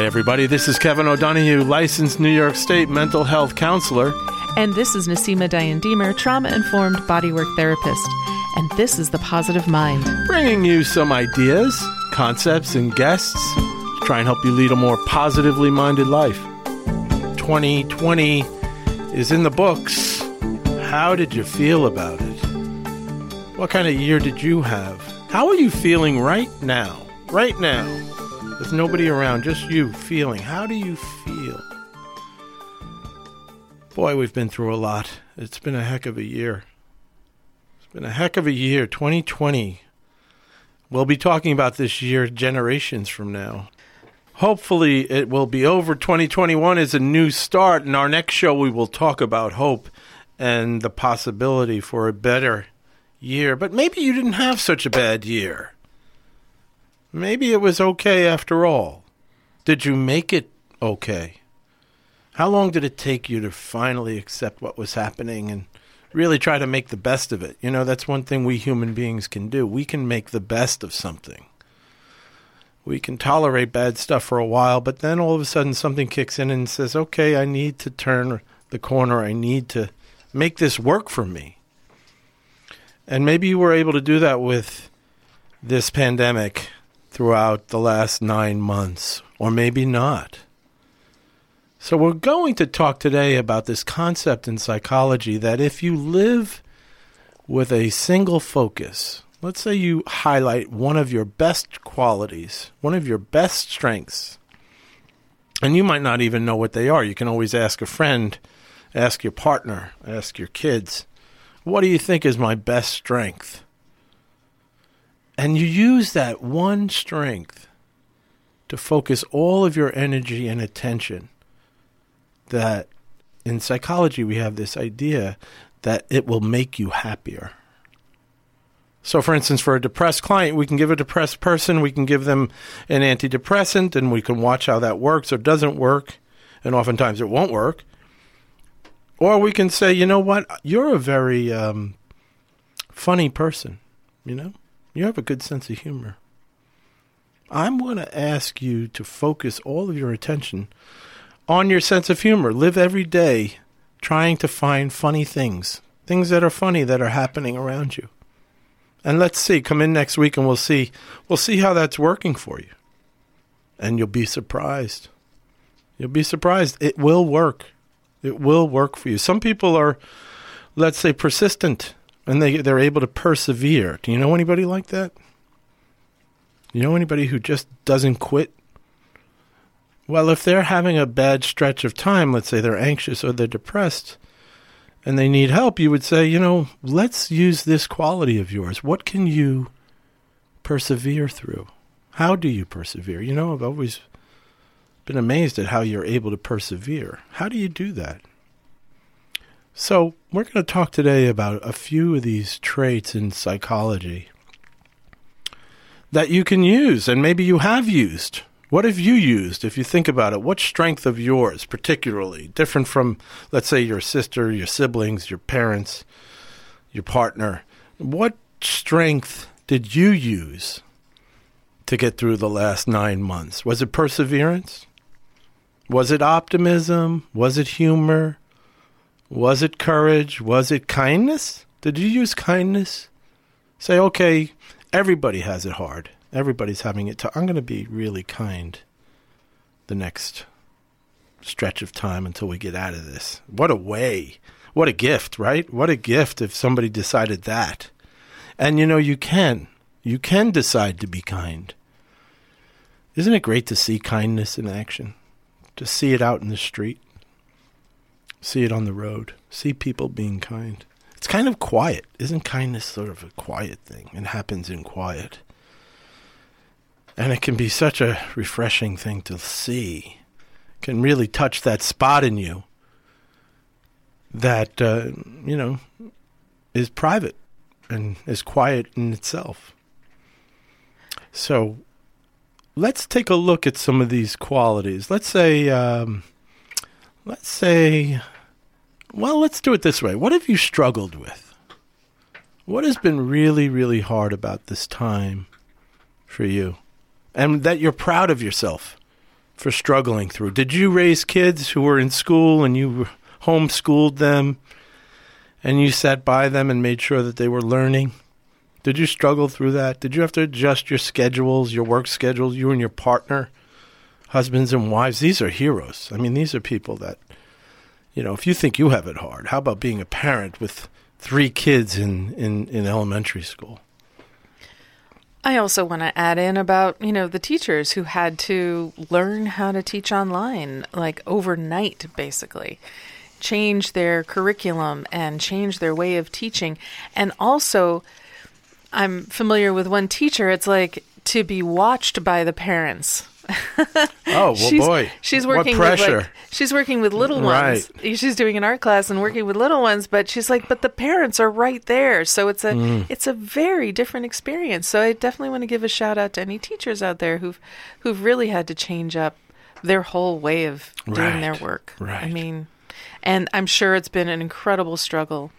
Hi, everybody. This is Kevin O'Donohue, licensed New York State mental health counselor. And this is Niseema Dyan Diemer, trauma informed bodywork therapist. And this is The Positive Mind, bringing you some ideas, concepts, and guests to try and help you lead a more positively minded life. 2020 is in the books. How did you feel about it? What kind of year did you have? How are you feeling right now? Right now, with nobody around, just you feeling. How do you feel? Boy, we've been through a lot. It's been a heck of a year. It's been a heck of a year, 2020. We'll be talking about this year generations from now. Hopefully, it will be over. 2021 is a new start. In our next show, we will talk about hope and the possibility for a better year. But maybe you didn't have such a bad year. Maybe it was okay after all. Did you make it okay? How long did it take you to finally accept what was happening and really try to make the best of it? You know, that's one thing we human beings can do. We can make the best of something. We can tolerate bad stuff for a while, but then all of a sudden something kicks in and says, okay, I need to turn the corner. I need to make this work for me. And maybe you were able to do that with this pandemic throughout the last nine months, or maybe not. So, we're going to talk today about this concept in psychology that if you live with a single focus, let's say you highlight one of your best qualities, one of your best strengths, and you might not even know what they are. You can always ask a friend, ask your partner, ask your kids, what do you think is my best strength? And you use that one strength to focus all of your energy and attention. That in psychology, we have this idea that it will make you happier. So, for instance, for a depressed client, we can give a depressed person, we can give them an antidepressant, and we can watch how that works or doesn't work. And oftentimes it won't work. Or we can say, you know what, you're a very um, funny person, you know? You have a good sense of humor. I'm going to ask you to focus all of your attention on your sense of humor. Live every day trying to find funny things, things that are funny that are happening around you. And let's see, come in next week and we'll see we'll see how that's working for you. And you'll be surprised. You'll be surprised. It will work. It will work for you. Some people are let's say persistent and they they're able to persevere. Do you know anybody like that? You know anybody who just doesn't quit? Well, if they're having a bad stretch of time, let's say they're anxious or they're depressed, and they need help, you would say, you know, let's use this quality of yours. What can you persevere through? How do you persevere? You know, I've always been amazed at how you're able to persevere. How do you do that? So, we're going to talk today about a few of these traits in psychology that you can use, and maybe you have used. What have you used, if you think about it? What strength of yours, particularly, different from, let's say, your sister, your siblings, your parents, your partner? What strength did you use to get through the last nine months? Was it perseverance? Was it optimism? Was it humor? Was it courage? Was it kindness? Did you use kindness? Say, okay, everybody has it hard. Everybody's having it. I'm going to be really kind the next stretch of time until we get out of this. What a way. What a gift, right? What a gift if somebody decided that. And you know, you can. You can decide to be kind. Isn't it great to see kindness in action? To see it out in the street? See it on the road, see people being kind. It's kind of quiet. Isn't kindness sort of a quiet thing It happens in quiet? And it can be such a refreshing thing to see. It can really touch that spot in you that, uh, you know, is private and is quiet in itself. So let's take a look at some of these qualities. Let's say, um, let's say, well, let's do it this way. What have you struggled with? What has been really, really hard about this time for you? And that you're proud of yourself for struggling through. Did you raise kids who were in school and you homeschooled them and you sat by them and made sure that they were learning? Did you struggle through that? Did you have to adjust your schedules, your work schedules, you and your partner, husbands and wives? These are heroes. I mean, these are people that, you know, if you think you have it hard, how about being a parent with three kids in, in, in elementary school? I also want to add in about, you know, the teachers who had to learn how to teach online, like overnight, basically, change their curriculum and change their way of teaching. And also, I'm familiar with one teacher, it's like to be watched by the parents. oh well, she's, boy! She's working what pressure. with like, she's working with little ones. Right. She's doing an art class and working with little ones, but she's like, but the parents are right there, so it's a Mm. it's a very different experience. So I definitely want to give a shout out to any teachers out there who've who've really had to change up their whole way of doing their work. Right. I mean, and I'm sure it's been an incredible struggle,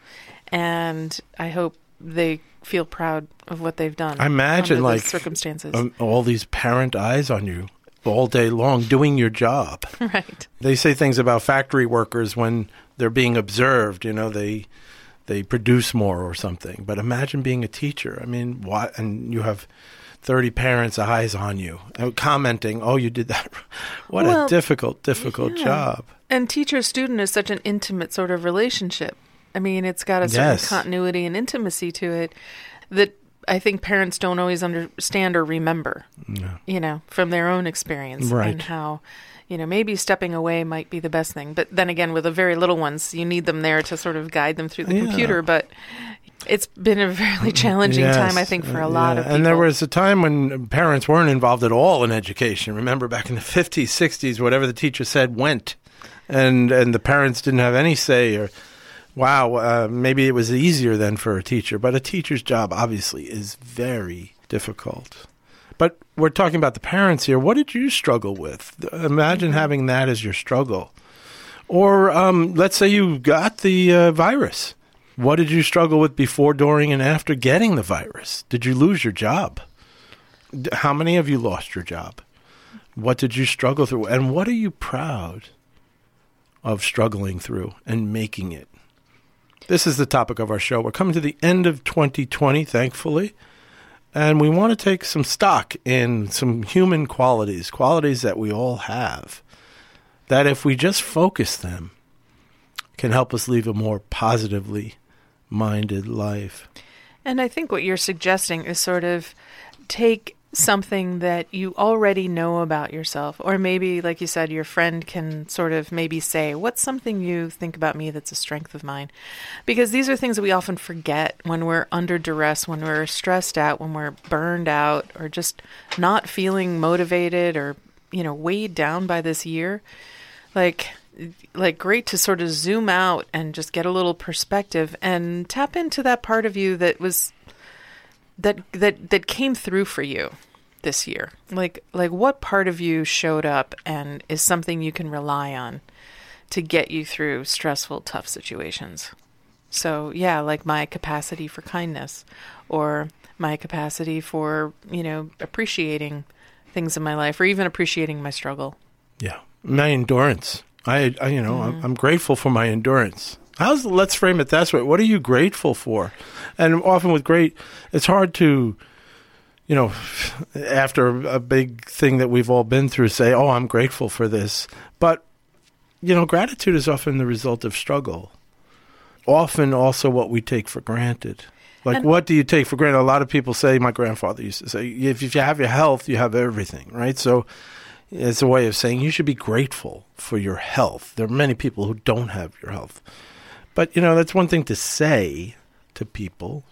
and I hope they feel proud of what they've done. I imagine, like, circumstances, Um, all these parent eyes on you all day long doing your job. right? They say things about factory workers when they're being observed. You know, they they produce more or something. But imagine being a teacher. I mean, what? And you have thirty parents' eyes on you, uh, commenting, "Oh, you did that." what Well, a difficult, difficult yeah. job. And teacher student is such an intimate sort of relationship. I mean, it's got a certain Yes. continuity and intimacy to it that I think parents don't always understand or remember, Yeah. you know, from their own experience Right. and how, you know, maybe stepping away might be the best thing. But then again, with the very little ones, you need them there to sort of guide them through the Yeah. computer. But it's been a really challenging time, I think, for uh, a lot yeah. of people. And there was a time when parents weren't involved at all in education. Remember back in the 50s, 60s, whatever the teacher said went. And and the parents didn't have any say or wow, uh, maybe it was easier than for a teacher, but a teacher's job obviously is very difficult. But we're talking about the parents here. What did you struggle with? Imagine having that as your struggle. Or um, let's say you got the uh, virus. What did you struggle with before, during, and after getting the virus? Did you lose your job? How many of you lost your job? What did you struggle through? And what are you proud of struggling through and making it? This is the topic of our show. We're coming to the end of 2020, thankfully. And we want to take some stock in some human qualities, qualities that we all have, that if we just focus them, can help us live a more positively minded life. And I think what you're suggesting is sort of take something that you already know about yourself, or maybe, like you said, your friend can sort of maybe say, What's something you think about me that's a strength of mine? Because these are things that we often forget when we're under duress, when we're stressed out, when we're burned out, or just not feeling motivated or, you know, weighed down by this year. Like, like great to sort of zoom out and just get a little perspective and tap into that part of you that was that that that came through for you this year? Like like what part of you showed up and is something you can rely on to get you through stressful tough situations? So yeah like my capacity for kindness or my capacity for you know appreciating things in my life or even appreciating my struggle. Yeah, my endurance. I, I you know, I'm, mm-hmm. I'm grateful for my endurance. How's let's frame it that way? What are you grateful for? And often with great, it's hard to, you know, after a big thing that we've all been through, say, "Oh, I'm grateful for this." But you know, gratitude is often the result of struggle. Often, also what we take for granted. Like, And- what do you take for granted? A lot of people say, my grandfather used to say, if, if you have your health, you have everything, right? So, it's a way of saying you should be grateful for your health. There are many people who don't have your health. But, you know, that's one thing to say to people,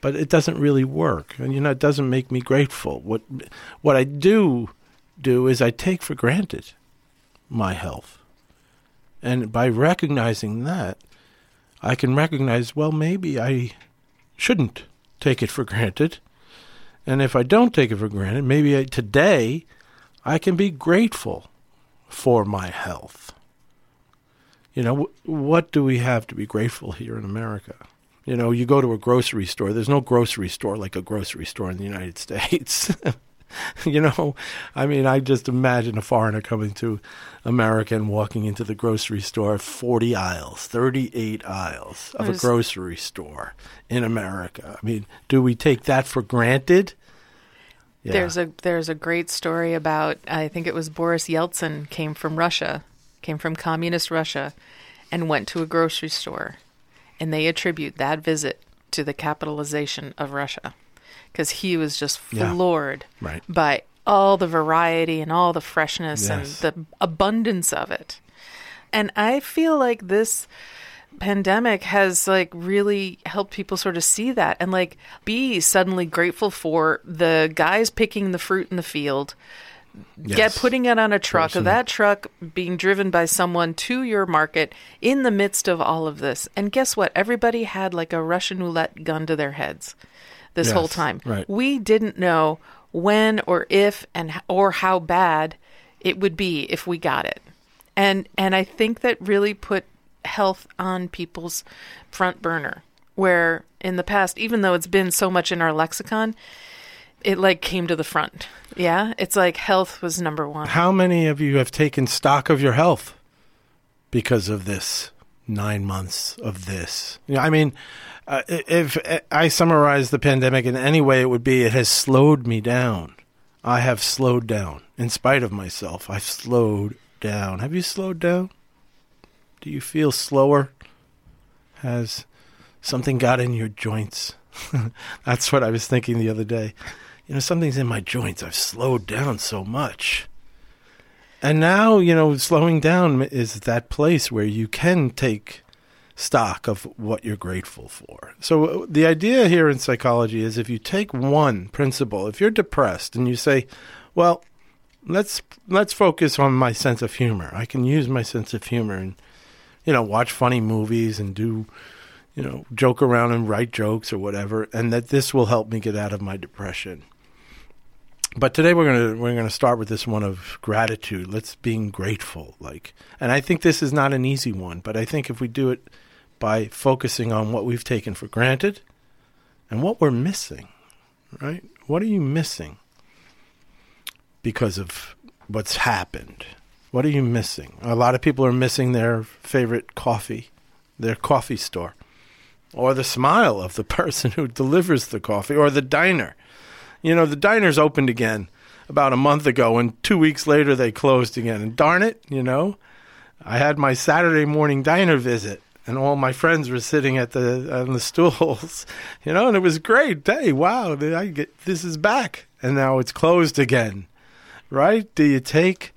but it doesn't really work. And, you know, it doesn't make me grateful. What, what I do do is I take for granted my health. And by recognizing that, I can recognize, well, maybe I shouldn't take it for granted. And if I don't take it for granted, maybe I, today I can be grateful for my health. You know, what do we have to be grateful here in America? You know, you go to a grocery store, there's no grocery store like a grocery store in the United States. you know, I mean, I just imagine a foreigner coming to America and walking into the grocery store, 40 aisles, 38 aisles of There's- a grocery store in America. I mean, do we take that for granted? Yeah. There's a there's a great story about I think it was Boris Yeltsin came from Russia, came from communist Russia, and went to a grocery store, and they attribute that visit to the capitalization of Russia, because he was just Yeah. floored right. by all the variety and all the freshness Yes. and the abundance of it. And I feel like this pandemic has like really helped people sort of see that and like be suddenly grateful for the guys picking the fruit in the field get putting it on a truck. Person. that truck being driven by someone to your market in the midst of all of this. And guess what? Everybody had like a russian roulette gun to their heads this whole time. Right. we didn't know when or if and or how bad it would be if we got it. And and i think that really put health on people's front burner where in the past even though it's been so much in our lexicon it like came to the front yeah it's like health was number one How many of you have taken stock of your health because of this nine months of this? I mean, uh, if I summarize the pandemic in any way, it would be it has slowed me down. I have slowed down in spite of myself. I've slowed down. Have you slowed down? Do you feel slower? Has something got in your joints? That's what I was thinking the other day. You know, something's in my joints. I've slowed down so much. And now, you know, slowing down is that place where you can take stock of what you're grateful for. So uh, the idea here in psychology is if you take one principle, if you're depressed and you say, well, let's let's focus on my sense of humor. I can use my sense of humor and you know, watch funny movies and do you know, joke around and write jokes or whatever and that this will help me get out of my depression. But today we're gonna we're gonna start with this one of gratitude. Let's being grateful, like, and I think this is not an easy one, but I think if we do it by focusing on what we've taken for granted and what we're missing, right? What are you missing because of what's happened? What are you missing? A lot of people are missing their favorite coffee, their coffee store, or the smile of the person who delivers the coffee, or the diner. You know, the diners opened again about a month ago, and two weeks later they closed again. And darn it, you know, I had my Saturday morning diner visit, and all my friends were sitting at the on the stools, you know, and it was great. Hey, wow, I get this is back, and now it's closed again, right? Do you take?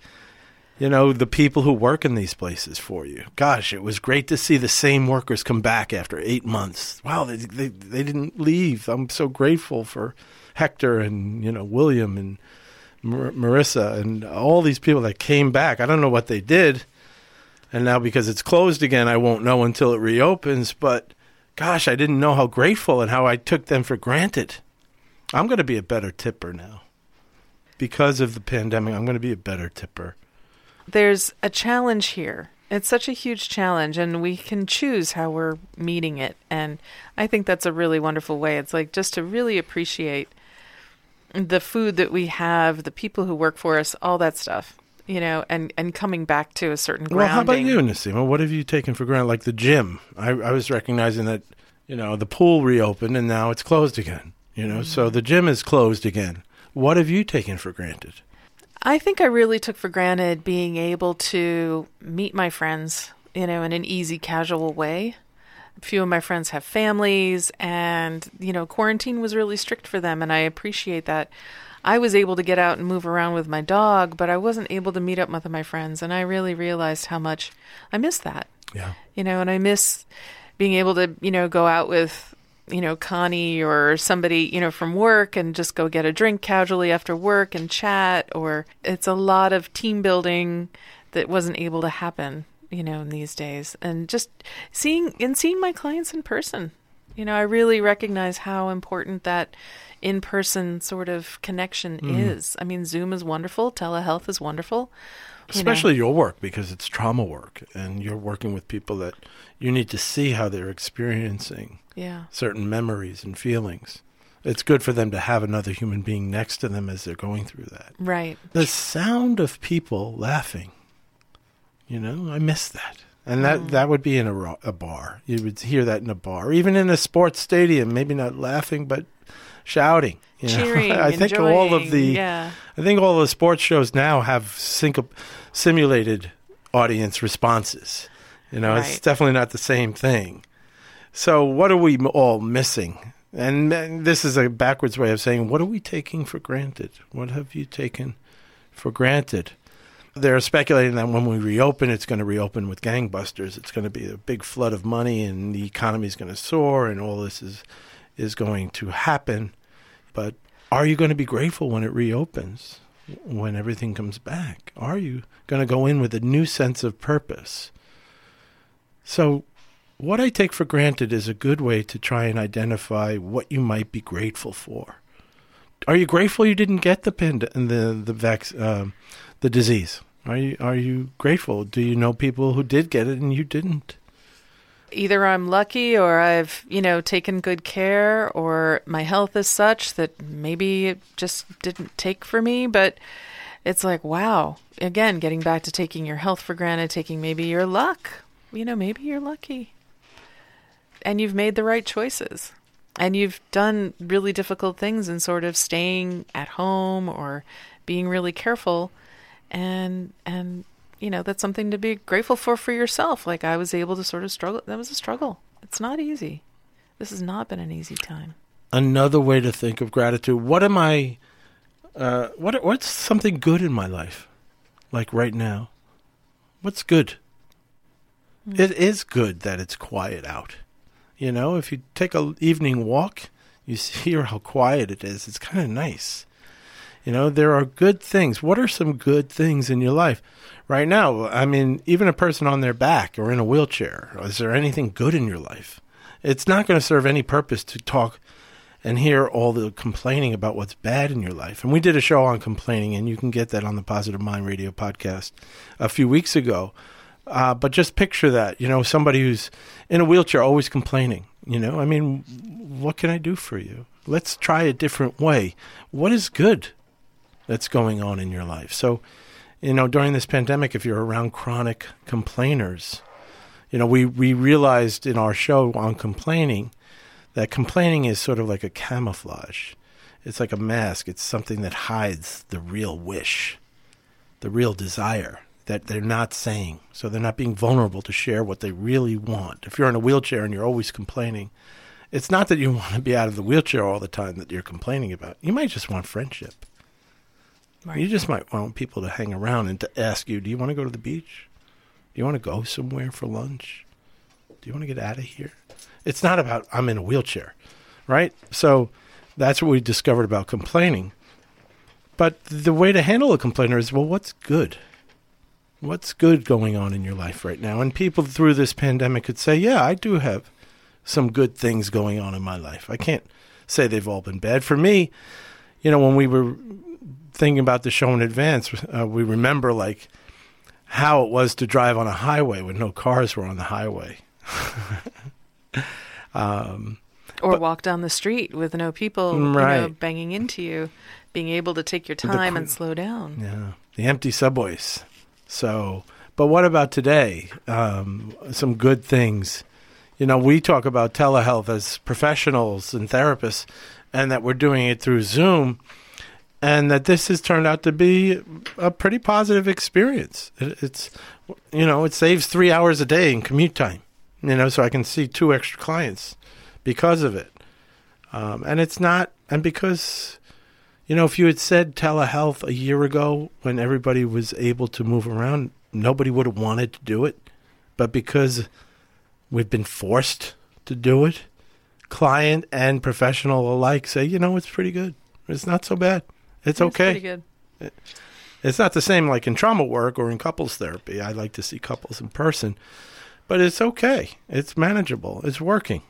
You know, the people who work in these places for you. Gosh, it was great to see the same workers come back after eight months. Wow, they, they, they didn't leave. I'm so grateful for Hector and, you know, William and Mar- Marissa and all these people that came back. I don't know what they did. And now because it's closed again, I won't know until it reopens. But gosh, I didn't know how grateful and how I took them for granted. I'm going to be a better tipper now. Because of the pandemic, I'm going to be a better tipper. there's a challenge here. It's such a huge challenge, and we can choose how we're meeting it. And I think that's a really wonderful way. It's like just to really appreciate the food that we have, the people who work for us, all that stuff, you know, and, and coming back to a certain grounding. Well, how about you, Niseema? What have you taken for granted? Like the gym. I, I was recognizing that, you know, the pool reopened and now it's closed again. You know, so the gym is closed again. What have you taken for granted? I think I really took for granted being able to meet my friends, you know, in an easy, casual way. A few of my friends have families, and, you know, quarantine was really strict for them, and I appreciate that. I was able to get out and move around with my dog, but I wasn't able to meet up with my friends, and I really realized how much I miss that, Yeah. you know, and I miss being able to, you know, go out with, you know, Connie or somebody, you know, from work and just go get a drink casually after work and chat. Or it's a lot of team building that wasn't able to happen, you know, in these days. And just seeing and seeing my clients in person, you know, I really recognize how important that in person sort of connection mm-hmm. is. I mean, Zoom is wonderful, telehealth is wonderful. you know. Especially your work because it's trauma work and you're working with people that you need to see how they're experiencing Yeah. certain memories and feelings. It's good for them to have another human being next to them as they're going through that. Right. The sound of people laughing, you know, I miss that. And that, Mm. that would be in a, a bar. You would hear that in a bar, even in a sports stadium. Maybe not laughing, but shouting. You know? Cheering. I think all of the yeah. I think all the sports shows now have sync- simulated audience responses. You know, it's definitely not the same thing. So, what are we all missing? And, and this is a backwards way of saying, what are we taking for granted? What have you taken for granted? They're speculating that when we reopen, it's going to reopen with gangbusters. It's going to be a big flood of money, and the economy is going to soar, and all this is is going to happen. But are you going to be grateful when it reopens, when everything comes back? Are you going to go in with a new sense of purpose? So, what I take for granted is a good way to try and identify what you might be grateful for. Are you grateful you didn't get the pand- the the vac- um, the disease? Are you are you grateful? Do you know people who did get it and you didn't? Either I'm lucky or I've, you know, taken good care or my health is such that maybe it just didn't take for me, but it's like, wow. Again, getting back to taking your health for granted, taking maybe your luck. You know, maybe you're lucky. And you've made the right choices. And you've done really difficult things and sort of staying at home or being really careful and and you know that's something to be grateful for for yourself like i was able to sort of struggle that was a struggle it's not easy this has not been an easy time Another way to think of gratitude. What am I? Uh, what what's something good in my life? Like right now, what's good? It is good that it's quiet out. You know, if you take a evening walk, you hear how quiet it is. It's kind of nice. You know, there are good things. What are some good things in your life? Right now, I mean, even a person on their back or in a wheelchair, is there anything good in your life? It's not going to serve any purpose to talk and hear all the complaining about what's bad in your life. And we did a show on complaining, and you can get that on the Positive Mind Radio podcast a few weeks ago. Uh, but just picture that, you know, somebody who's in a wheelchair always complaining. You know, I mean, what can I do for you? Let's try a different way. What is good that's going on in your life? So, you know, during this pandemic, if you're around chronic complainers, you know, we, we realized in our show on complaining that complaining is sort of like a camouflage. It's like a mask. It's something that hides the real wish, the real desire that they're not saying. So they're not being vulnerable to share what they really want. If you're in a wheelchair and you're always complaining, it's not that you want to be out of the wheelchair all the time that you're complaining about. You might just want friendship. You just might want people to hang around and to ask you, do you want to go to the beach? Do you want to go somewhere for lunch? Do you want to get out of here? It's not about I'm in a wheelchair, right? So that's what we discovered about complaining. But the way to handle a complainer is well, what's good? What's good going on in your life right now? And people through this pandemic could say, yeah, I do have some good things going on in my life. I can't say they've all been bad. For me, you know, when we were thinking about the show in advance, uh, we remember like how it was to drive on a highway when no cars were on the highway. um, or But- walk down the street with no people you know, banging into you being able to take your time and slow down Yeah, the empty subways. So, but what about today? Um, some good things. You know, we talk about telehealth as professionals and therapists, and that we're doing it through Zoom, and that this has turned out to be a pretty positive experience. It, it's, you know, it saves three hours a day in commute time. You know, so I can see two extra clients because of it, um, and it's not, and because you know, if you had said telehealth a year ago when everybody was able to move around, nobody would have wanted to do it. But because we've been forced to do it, client and professional alike say, you know, it's pretty good. It's not so bad. It's It's okay. pretty good It's not the same like in trauma work or in couples therapy. I like to see couples in person, but it's okay. It's manageable. It's working.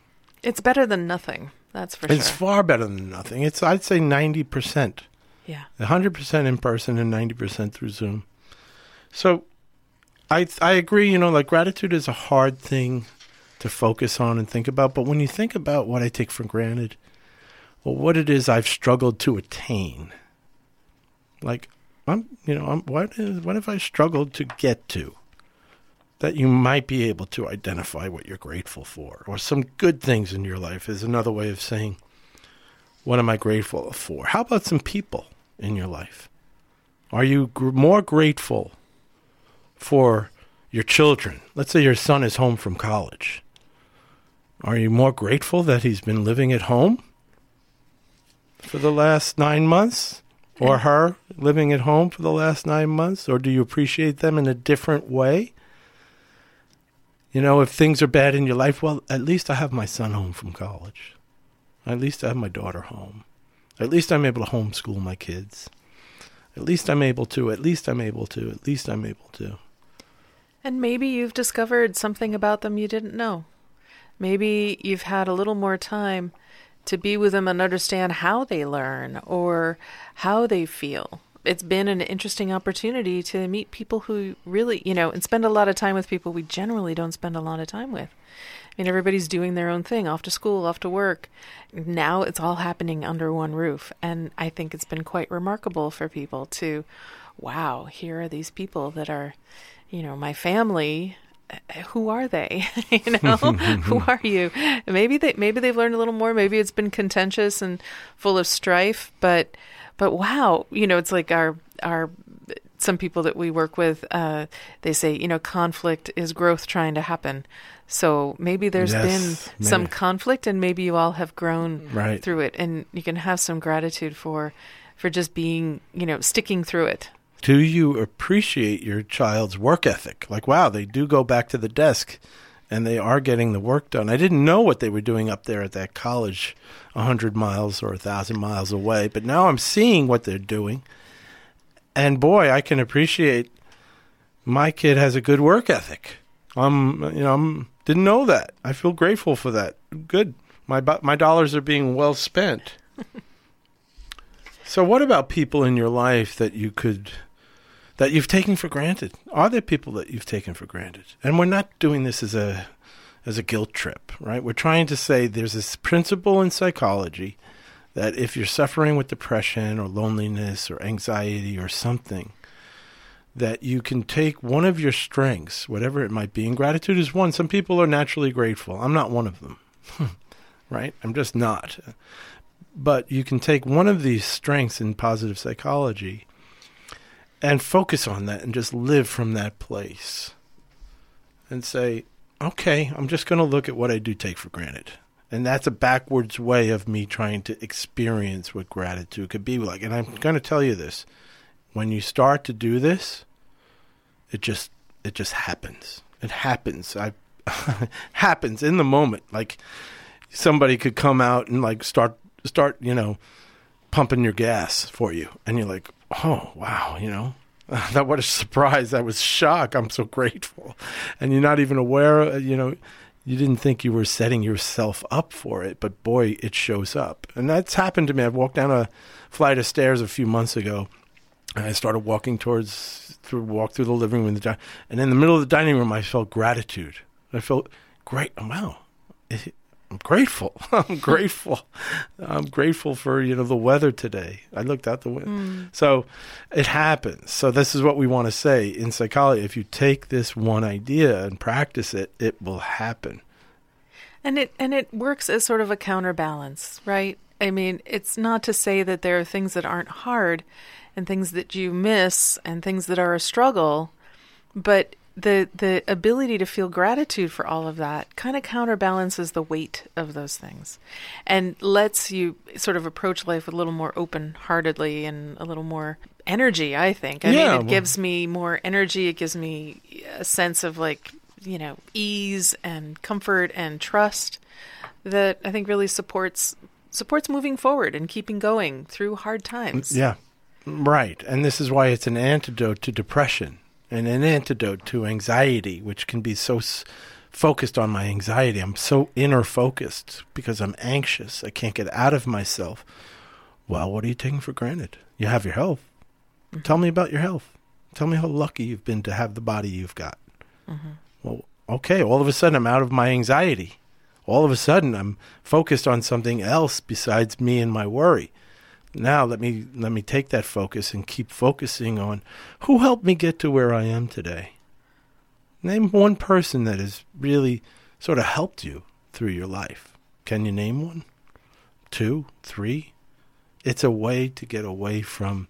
it's better than nothing that's for It's sure It's far better than nothing. It's I'd say 90%. yeah 100% in person and 90% through Zoom. So I I agree, you know, like gratitude is a hard thing to focus on and think about, but when you think about what I take for granted, well, what it is I've struggled to attain. Like, I'm, you know, I'm, what, is, what have I struggled to get to? That you might be able to identify what you're grateful for, or some good things in your life is another way of saying, what am I grateful for? How about some people in your life? Are you gr- more grateful for your children? Let's say your son is home from college. Are you more grateful that he's been living at home for the last nine months? Or her living at home for the last nine months? Or do you appreciate them in a different way? You know, if things are bad in your life, well, at least I have my son home from college. At least I have my daughter home. At least I'm able to homeschool my kids. At least I'm able to. At least I'm able to. At least I'm able to. And maybe you've discovered something about them you didn't know. Maybe you've had a little more time to be with them and understand how they learn or how they feel. It's been an interesting opportunity to meet people who really, you know, and spend a lot of time with people we generally don't spend a lot of time with. I mean, everybody's doing their own thing, off to school, off to work. Now it's all happening under one roof. And I think it's been quite remarkable for people to, wow, here are these people that are, you know, my family. Who are they? you know, who are you? Maybe they maybe they've learned a little more. Maybe it's been contentious and full of strife, but but wow, you know, it's like our our some people that we work with, uh, they say, you know, conflict is growth trying to happen. So maybe there's Yes, been some conflict, and maybe you all have grown Right. through it, and you can have some gratitude for for just being, you know, sticking through it. Do you appreciate your child's work ethic? Like, wow, they do go back to the desk and they are getting the work done. I didn't know what they were doing up there at that college, a 100 miles or a 1,000 miles away, but now I'm seeing what they're doing. And boy, I can appreciate my kid has a good work ethic. I'm, you know, I'm, didn't know that. I feel grateful for that. Good. My my dollars are being well spent. so what about people in your life that you could that you've taken for granted? Are there people that you've taken for granted? And we're not doing this as a as a guilt trip, right? We're trying to say there's this principle in psychology that if you're suffering with depression or loneliness or anxiety or something, that you can take one of your strengths, whatever it might be, and gratitude is one. Some people are naturally grateful. I'm not one of them, right? I'm just not. But you can take one of these strengths in positive psychology and focus on that and just live from that place and say, okay, I'm just going to look at what I do take for granted. And that's a backwards way of me trying to experience what gratitude could be like. And I'm going to tell you this when you start to do this, it just it just happens. It happens. I happens in the moment. Like somebody could come out and like start start, you know, pumping your gas for you and you're like, "Oh, wow, you know, that what a surprise. That was shock. I'm so grateful." And you're not even aware, uh, you know, you didn't think you were setting yourself up for it, but boy, it shows up. And that's happened to me. I walked down a flight of stairs a few months ago and I started walking towards through walk through the living room and the di- and in the middle of the dining room I felt gratitude. I felt great. Wow, I'm grateful. I'm grateful. I'm grateful for you know the weather today. I looked out the window, mm. so it happens. So this is what we want to say in psychology. If you take this one idea and practice it, it will happen. And it and it works as sort of a counterbalance, right? I mean, it's not to say that there are things that aren't hard and things that you miss and things that are a struggle, but the the ability to feel gratitude for all of that kind of counterbalances the weight of those things and lets you sort of approach life with a little more open-heartedly and a little more energy, I think. I Yeah, mean, it well- gives me more energy, it gives me a sense of like you know, ease and comfort and trust that I think really supports supports moving forward and keeping going through hard times. Yeah, right. And this is why it's an antidote to depression and an antidote to anxiety, which can be so s- focused on my anxiety. I'm so inner focused because I'm anxious. I can't get out of myself. Well, what are you taking for granted? You have your health. Mm-hmm. Tell me about your health. Tell me how lucky you've been to have the body you've got. Mm-hmm. Well, okay, all of a sudden I'm out of my anxiety. all of a sudden I'm focused on something else besides me and my worry. Now let me let me take that focus and keep focusing on who helped me get to where I am today. Name one person that has really sort of helped you through your life. Can you name one? Two, three? It's a way to get away from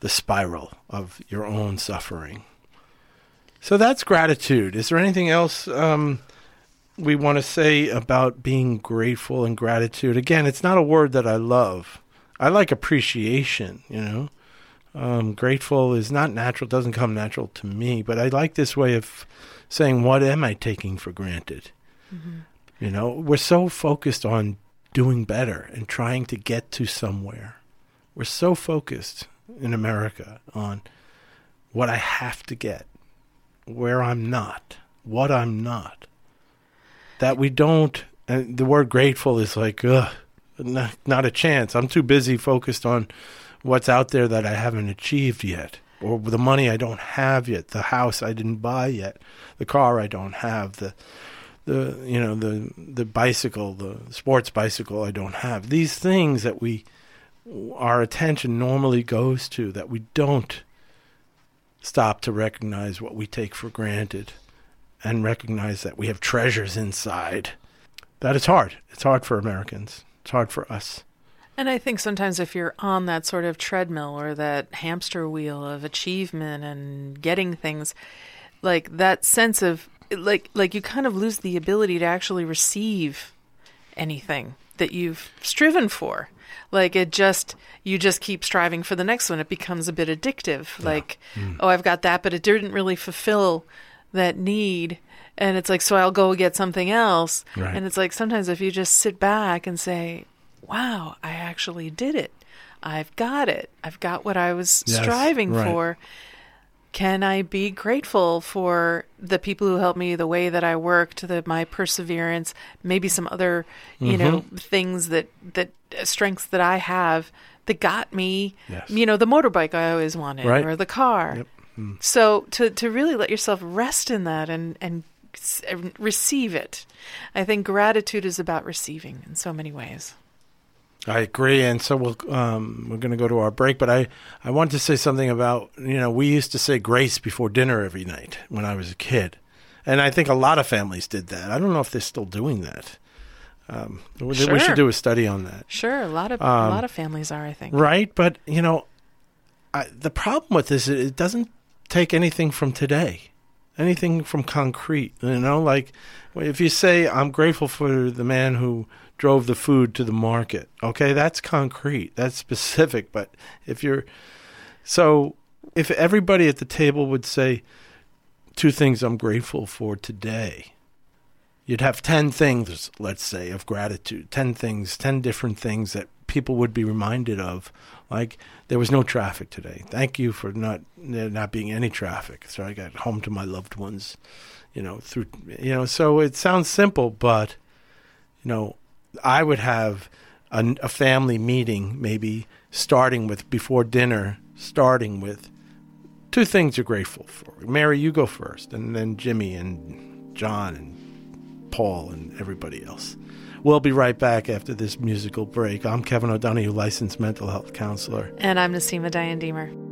the spiral of your own suffering. So that's gratitude. Is there anything else um, we want to say about being grateful and gratitude? Again, it's not a word that I love. I like appreciation, you know. Um, grateful is not natural, doesn't come natural to me, but I like this way of saying, what am I taking for granted? Mm-hmm. You know, we're so focused on doing better and trying to get to somewhere. We're so focused in America on what I have to get, where I'm not, what I'm not, that we don't. And the word grateful is like, ugh, not, not a chance. I'm too busy focused on what's out there that I haven't achieved yet, or the money I don't have yet, the house I didn't buy yet, the car I don't have, the the you know the the bicycle, the sports bicycle I don't have. These things that we our attention normally goes to that we don't stop to recognize what we take for granted and recognize that we have treasures inside. That is hard. It's hard for Americans. It's hard for us. And I think sometimes if you're on that sort of treadmill or that hamster wheel of achievement and getting things, like that sense of like like you kind of lose the ability to actually receive anything that you've striven for like it just you just keep striving for the next one it becomes a bit addictive yeah. like mm. oh i've got that but it didn't really fulfill that need and it's like so i'll go get something else right. and it's like sometimes if you just sit back and say wow i actually did it i've got it i've got what i was yes, striving right. for can I be grateful for the people who helped me, the way that I worked, the my perseverance, maybe some other, you mm-hmm. know, things that that uh, strengths that I have that got me, yes. you know, the motorbike I always wanted right. or the car. Yep. Mm. So to to really let yourself rest in that and and receive it. I think gratitude is about receiving in so many ways. I agree, and so we'll um, we're going to go to our break. But I I wanted to say something about you know we used to say grace before dinner every night when I was a kid, and I think a lot of families did that. I don't know if they're still doing that. Um, sure. We should do a study on that. Sure, a lot of um, a lot of families are, I think. Right, but you know, I, the problem with this is it doesn't take anything from today, anything from concrete. You know, like if you say I'm grateful for the man who drove the food to the market. Okay, that's concrete, that's specific. But if you're so, if everybody at the table would say two things I'm grateful for today, you'd have 10 things, let's say, of gratitude, 10 things, 10 different things that people would be reminded of. Like there was no traffic today. Thank you for not there not being any traffic. So I got home to my loved ones, you know, through you know, so it sounds simple, but you know, I would have a, a family meeting, maybe starting with before dinner, starting with two things you're grateful for. Mary, you go first, and then Jimmy and John and Paul and everybody else. We'll be right back after this musical break. I'm Kevin O'Donohue, licensed mental health counselor. And I'm Niseema Dyan Diemer.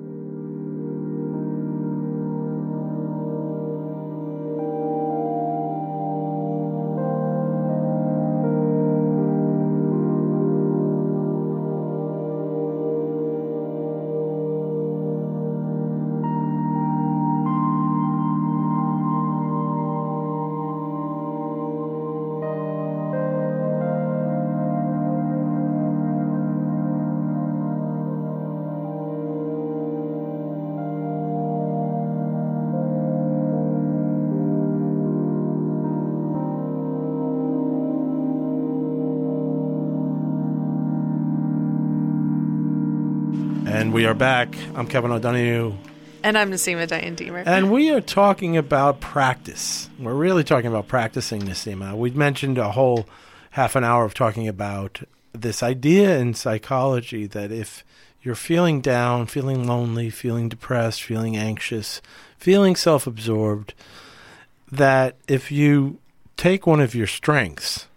We are back. I'm Kevin O'Donohue. And I'm Niseema Dyan Diemer. And we are talking about practice. We're really talking about practicing, Niseema. We've mentioned a whole half an hour of talking about this idea in psychology that if you're feeling down, feeling lonely, feeling depressed, feeling anxious, feeling self absorbed, that if you take one of your strengths,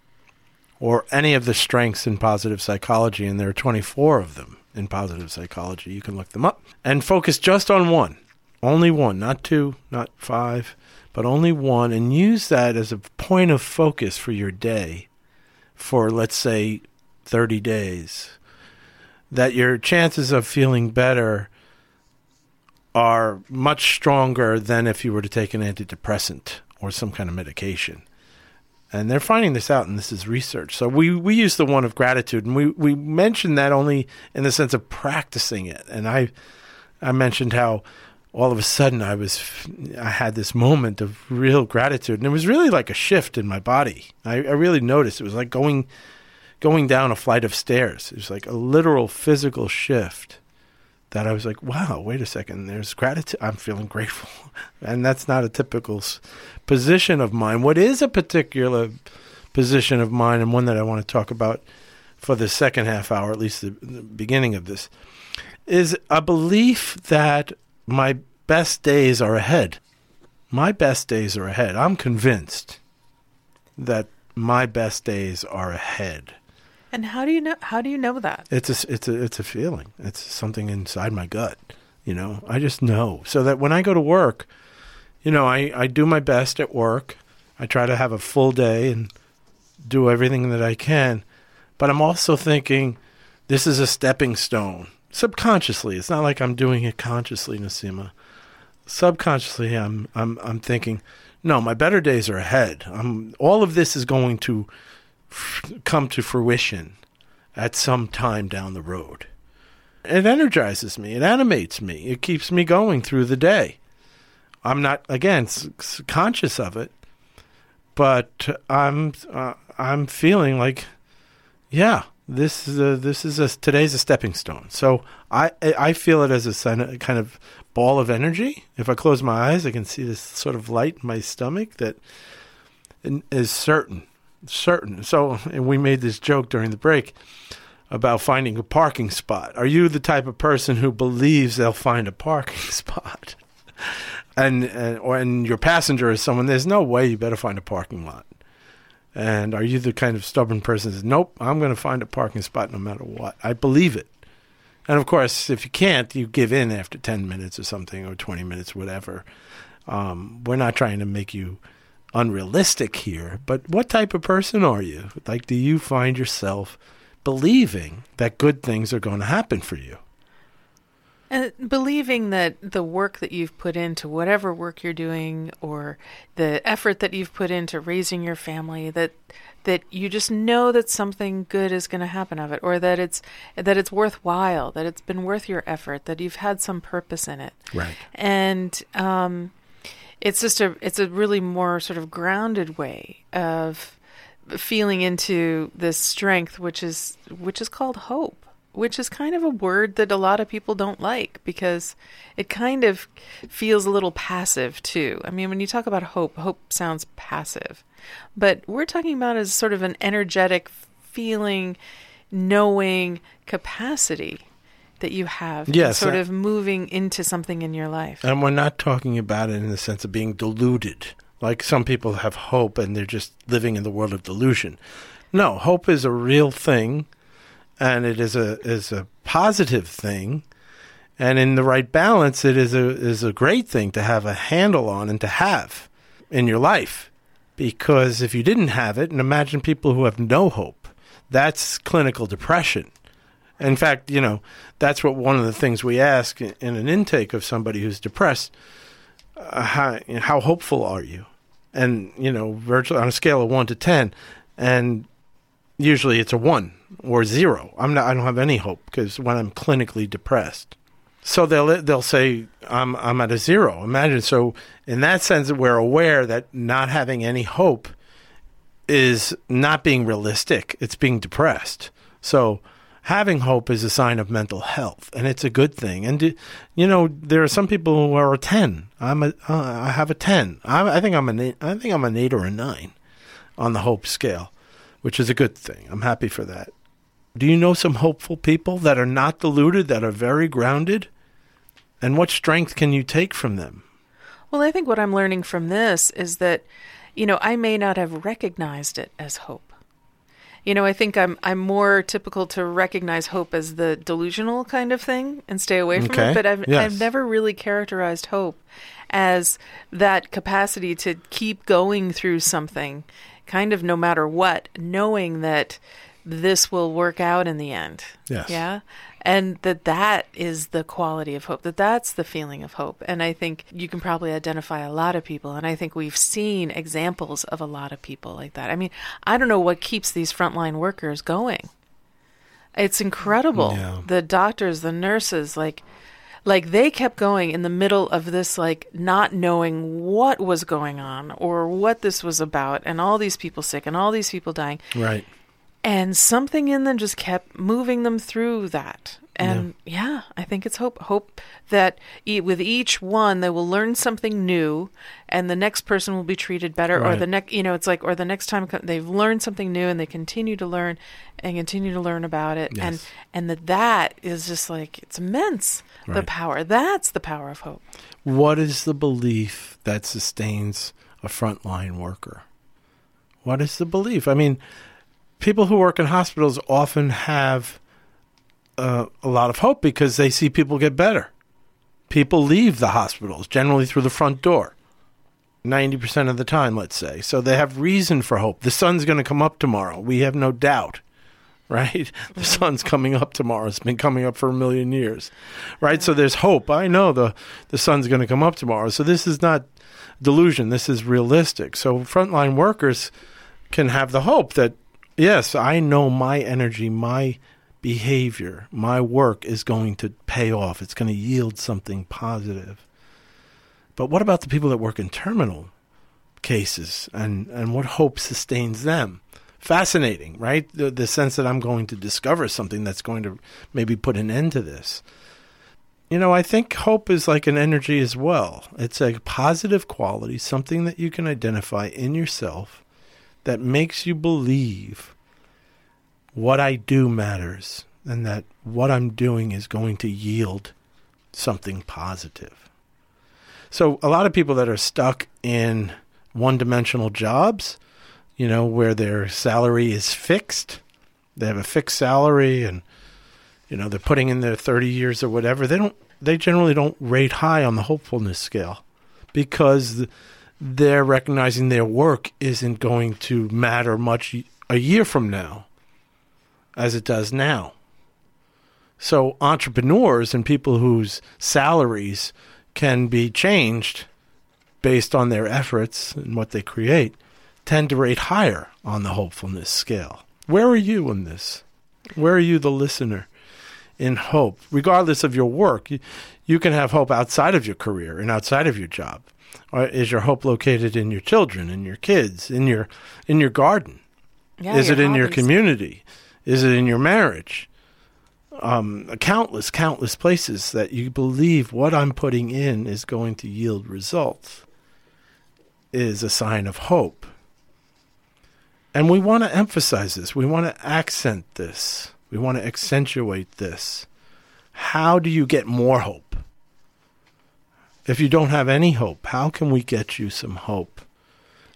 or any of the strengths in positive psychology, and there are 24 of them in positive psychology. You can look them up and focus just on one, only one, not two, not five, but only one, and use that as a point of focus for your day for, let's say, 30 days. That your chances of feeling better are much stronger than if you were to take an antidepressant or some kind of medication. And they're finding this out, and this is research. So we, we use the one of gratitude, and we, we mentioned that only in the sense of practicing it. And I I mentioned how all of a sudden I was I had this moment of real gratitude, and it was really like a shift in my body. I, I really noticed it was like going going down a flight of stairs. It was like a literal physical shift that I was like, wow, wait a second, there's gratitude. I'm feeling grateful. And that's not a typical position of mine. What is a particular position of mine, and one that I want to talk about for the second half hour, at least the, the beginning of this, is a belief that my best days are ahead. My best days are ahead. I'm convinced that my best days are ahead. And how do you know? How do you know that? It's a it's a it's a feeling. It's something inside my gut. You know, I just know. So that when I go to work, you know, I I do my best at work. I try to have a full day and do everything that I can. But I'm also thinking, this is a stepping stone. Subconsciously, it's not like I'm doing it consciously, Niseema. Subconsciously, I'm I'm I'm thinking, no, my better days are ahead. I'm, all of this is going to come to fruition at some time down the road. It energizes me, it animates me, it keeps me going through the day. I'm not again conscious of it, but I'm uh, I'm feeling like, yeah, this is a, this is a today's a stepping stone. So I I feel it as a kind of ball of energy. If I close my eyes, I can see this sort of light in my stomach that is certain certain. So, and we made this joke during the break about finding a parking spot. Are you the type of person who believes they'll find a parking spot? and, and or and your passenger is someone there's no way you better find a parking lot. And are you the kind of stubborn person that says, "Nope, I'm going to find a parking spot no matter what." I believe it. And of course, if you can't, you give in after 10 minutes or something or 20 minutes whatever. Um, we're not trying to make you unrealistic here, but what type of person are you? Like, do you find yourself believing that good things are going to happen for you? And believing that the work that you've put into whatever work you're doing or the effort that you've put into raising your family that that you just know that something good is going to happen of it or that it's that it's worthwhile, that it's been worth your effort, that you've had some purpose in it. Right. And um it's just a it's a really more sort of grounded way of feeling into this strength which is which is called hope which is kind of a word that a lot of people don't like because it kind of feels a little passive too. I mean, when you talk about hope, hope sounds passive. But we're talking about as sort of an energetic feeling, knowing capacity that you have. Yes, sort of moving into something in your life. And we're not talking about it in the sense of being deluded. Like some people have hope and they're just living in the world of delusion. No, hope is a real thing and it is a is a positive thing. And in the right balance it is a is a great thing to have a handle on and to have in your life. Because if you didn't have it, and imagine people who have no hope, that's clinical depression in fact, you know, that's what one of the things we ask in an intake of somebody who's depressed. Uh, how, how hopeful are you? And you know, virtually on a scale of one to ten, and usually it's a one or zero. I'm not. I don't have any hope because when I'm clinically depressed, so they'll they'll say I'm I'm at a zero. Imagine so. In that sense, we're aware that not having any hope is not being realistic. It's being depressed. So having hope is a sign of mental health, and it's a good thing. And you know, there are some people who are a ten. I'm a, uh, I have a ten. I, I think I'm an eight, I think I'm an eight or a nine on the hope scale, which is a good thing. I'm happy for that. Do you know some hopeful people that are not deluded, that are very grounded? And what strength can you take from them? Well, I think what I'm learning from this is that, you know, I may not have recognized it as hope You know, I think I'm I'm more typical to recognize hope as the delusional kind of thing and stay away from Okay. it. But I've Yes. I've never really characterized hope as that capacity to keep going through something, kind of no matter what, knowing that this will work out in the end. Yes. Yeah. And that that is the quality of hope, that that's the feeling of hope. And I think you can probably identify a lot of people. And I think we've seen examples of a lot of people like that. I mean, I don't know what keeps these frontline workers going. It's incredible. Yeah. The doctors, the nurses, like, like they kept going in the middle of this like not knowing what was going on or what this was about and all these people sick and all these people dying Right. And something in them just kept moving them through that. And yeah, i think it's hope hope that e- with each one they will learn something new and the next person will be treated better or the next you know it's like or the next time co- they've learned something new and they continue to learn and continue to learn about it. And Yes. and that that is just like it's immense the power. That's the power of hope. What is the belief that sustains a frontline worker? What is the belief? I mean, people who work in hospitals often have uh, a lot of hope because they see people get better. People leave the hospitals generally through the front door. 90% of the time, let's say. So they have reason for hope. The sun's going to come up tomorrow. We have no doubt, right? The sun's coming up tomorrow. It's been coming up for a million years, right? So there's hope. I know the, the sun's going to come up tomorrow. So this is not delusion. This is realistic. So frontline workers can have the hope that, yes, I know my energy, my behavior, my work is going to pay off. It's going to yield something positive. But what about the people that work in terminal cases and, and what hope sustains them? Fascinating, right? The, the sense that I'm going to discover something that's going to maybe put an end to this. You know, I think hope is like an energy as well. It's a positive quality, something that you can identify in yourself that makes you believe what I do matters and that what I'm doing is going to yield something positive. So, a lot of people that are stuck in one dimensional jobs, you know, where their salary is fixed, they have a fixed salary and, you know, they're putting in their 30 years or whatever, they don't, they generally don't rate high on the hopefulness scale because they're recognizing their work isn't going to matter much a year from now as it does now. So entrepreneurs and people whose salaries can be changed based on their efforts and what they create tend to rate higher on the hopefulness scale. Where are you in this? Where are you the listener in hope? Regardless of your work, you, you can have hope outside of your career and outside of your job. Or is your hope located in your children, in your kids, in your in your garden? yeah is it in your community? Is it in your marriage? Um, countless, countless places that you believe what I'm putting in is going to yield results is a sign of hope. And we want to emphasize this. We want to accent this. We want to accentuate this. How do you get more hope? If you don't have any hope, how can we get you some hope?